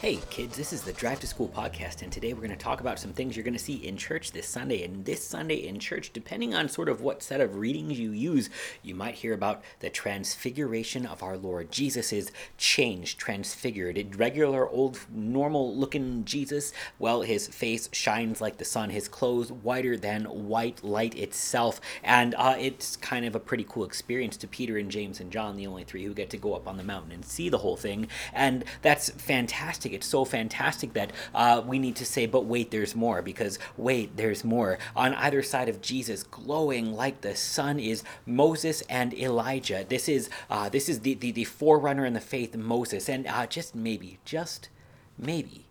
Hey kids, this is the Drive to School podcast, and today we're going to talk about some things you're going to see in church this Sunday. And this Sunday in church, depending on sort of what set of readings you use, you might hear about the transfiguration of our Lord. Jesus is changed, transfigured. Regular, old, normal looking Jesus, well, his face shines like the sun, his clothes whiter than white light itself. And uh, it's kind of a pretty cool experience to Peter and James and John, the only three who get to go up on the mountain and see the whole thing. And that's fantastic fantastic. It's so fantastic that uh, we need to say, but wait, there's more, because wait, there's more. On either side of Jesus, glowing like the sun, is Moses and Elijah. This is uh, this is the, the, the forerunner in the faith, Moses, and uh, just maybe, just maybe.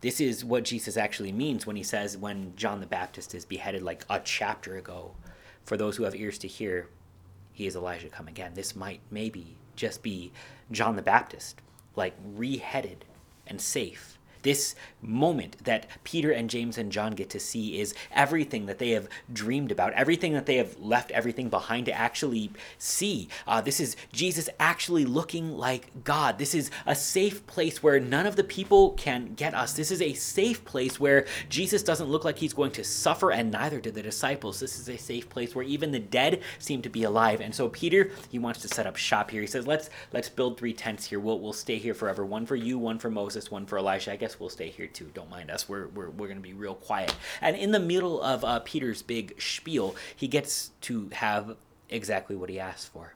This is what Jesus actually means when he says, when John the Baptist is beheaded like a chapter ago. For those who have ears to hear, he is Elijah come again. This might maybe just be John the Baptist, like reheaded and safe this moment that Peter and James and John get to see is everything that they have dreamed about, everything that they have left everything behind to actually see. Uh, this is Jesus actually looking like God. This is a safe place where none of the people can get us. This is a safe place where Jesus doesn't look like he's going to suffer, and neither do the disciples. This is a safe place where even the dead seem to be alive. And so Peter, he wants to set up shop here. He says, "Let's let's build three tents here. We'll we'll stay here forever. One for you, one for Moses, one for Elijah. I guess we'll stay here too. Don't mind us. We're, we're, we're going to be real quiet. And in the middle of uh, Peter's big spiel, he gets to have exactly what he asked for.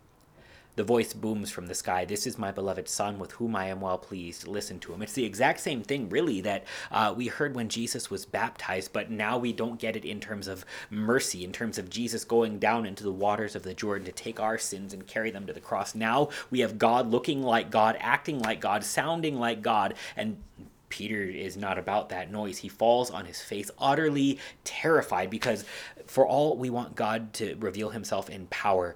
The voice booms from the sky This is my beloved Son, with whom I am well pleased. Listen to him. It's the exact same thing, really, that uh, we heard when Jesus was baptized, but now we don't get it in terms of mercy, in terms of Jesus going down into the waters of the Jordan to take our sins and carry them to the cross. Now we have God looking like God, acting like God, sounding like God, and Peter is not about that noise. He falls on his face, utterly terrified, because for all we want God to reveal himself in power,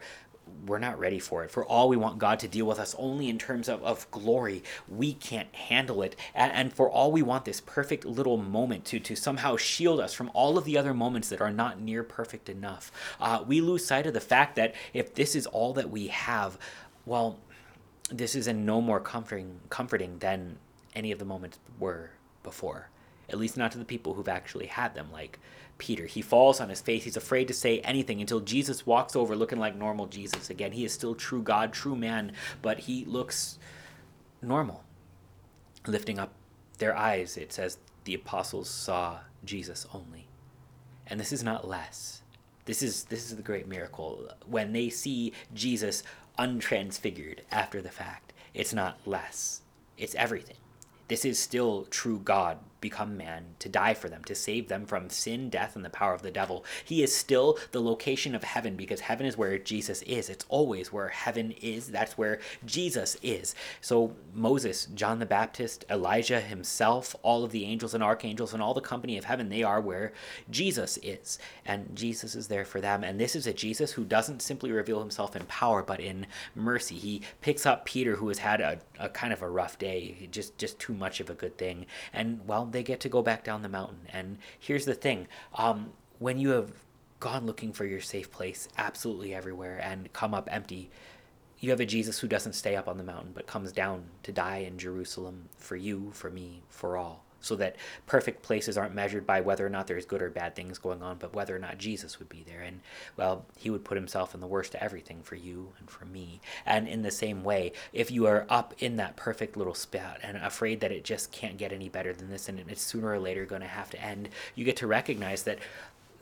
we're not ready for it. For all we want God to deal with us only in terms of, of glory, we can't handle it. And, and for all we want this perfect little moment to, to somehow shield us from all of the other moments that are not near perfect enough, uh, we lose sight of the fact that if this is all that we have, well, this is in no more comforting, comforting than any of the moments were before. At least not to the people who've actually had them, like Peter. He falls on his face. He's afraid to say anything until Jesus walks over looking like normal Jesus. Again, he is still true God, true man, but he looks normal. Lifting up their eyes, it says the apostles saw Jesus only. And this is not less. This is this is the great miracle. When they see Jesus untransfigured after the fact, it's not less. It's everything. This is still true God become man to die for them, to save them from sin, death, and the power of the devil. He is still the location of heaven because heaven is where Jesus is. It's always where heaven is. That's where Jesus is. So Moses, John the Baptist, Elijah himself, all of the angels and archangels, and all the company of heaven, they are where Jesus is. And Jesus is there for them. And this is a Jesus who doesn't simply reveal himself in power, but in mercy. He picks up Peter, who has had a, a kind of a rough day, just just too much of a good thing. And well, they get to go back down the mountain. And here's the thing um, when you have gone looking for your safe place absolutely everywhere and come up empty, you have a Jesus who doesn't stay up on the mountain but comes down to die in Jerusalem for you, for me, for all so that perfect places aren't measured by whether or not there's good or bad things going on, but whether or not Jesus would be there. And, well, he would put himself in the worst of everything for you and for me. And in the same way, if you are up in that perfect little spot and afraid that it just can't get any better than this and it's sooner or later going to have to end, you get to recognize that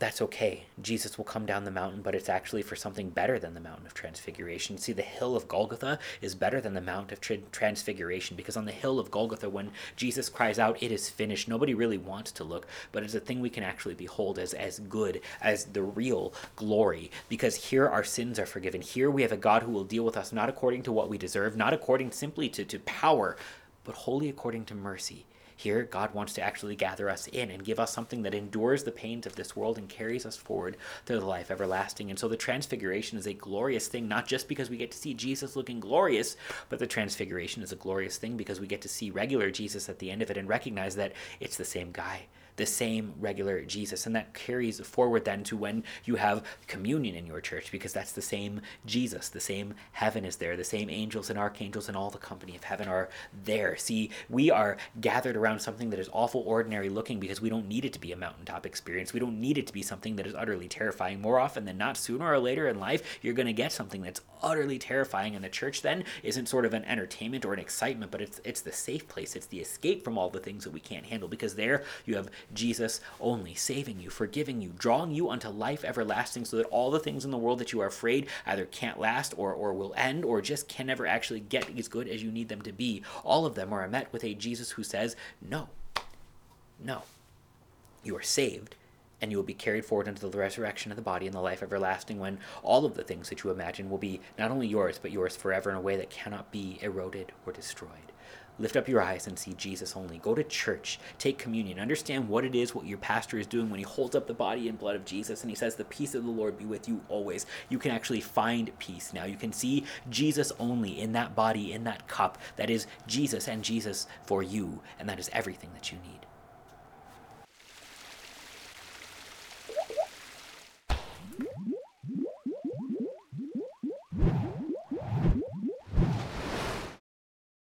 that's okay. Jesus will come down the mountain, but it's actually for something better than the mountain of transfiguration. See, the hill of Golgotha is better than the mount of transfiguration because on the hill of Golgotha, when Jesus cries out, It is finished, nobody really wants to look, but it's a thing we can actually behold as, as good, as the real glory, because here our sins are forgiven. Here we have a God who will deal with us not according to what we deserve, not according simply to, to power, but wholly according to mercy. Here, God wants to actually gather us in and give us something that endures the pains of this world and carries us forward to the life everlasting. And so the transfiguration is a glorious thing, not just because we get to see Jesus looking glorious, but the transfiguration is a glorious thing because we get to see regular Jesus at the end of it and recognize that it's the same guy the same regular Jesus. And that carries forward then to when you have communion in your church, because that's the same Jesus. The same heaven is there. The same angels and archangels and all the company of heaven are there. See, we are gathered around something that is awful ordinary looking because we don't need it to be a mountaintop experience. We don't need it to be something that is utterly terrifying. More often than not, sooner or later in life, you're going to get something that's utterly terrifying. And the church then isn't sort of an entertainment or an excitement, but it's it's the safe place. It's the escape from all the things that we can't handle because there you have Jesus only saving you, forgiving you, drawing you unto life everlasting so that all the things in the world that you are afraid either can't last or, or will end or just can never actually get as good as you need them to be. All of them are met with a Jesus who says, No, no, you are saved and you will be carried forward into the resurrection of the body and the life everlasting when all of the things that you imagine will be not only yours, but yours forever in a way that cannot be eroded or destroyed. Lift up your eyes and see Jesus only. Go to church, take communion, understand what it is, what your pastor is doing when he holds up the body and blood of Jesus and he says, The peace of the Lord be with you always. You can actually find peace now. You can see Jesus only in that body, in that cup. That is Jesus and Jesus for you, and that is everything that you need.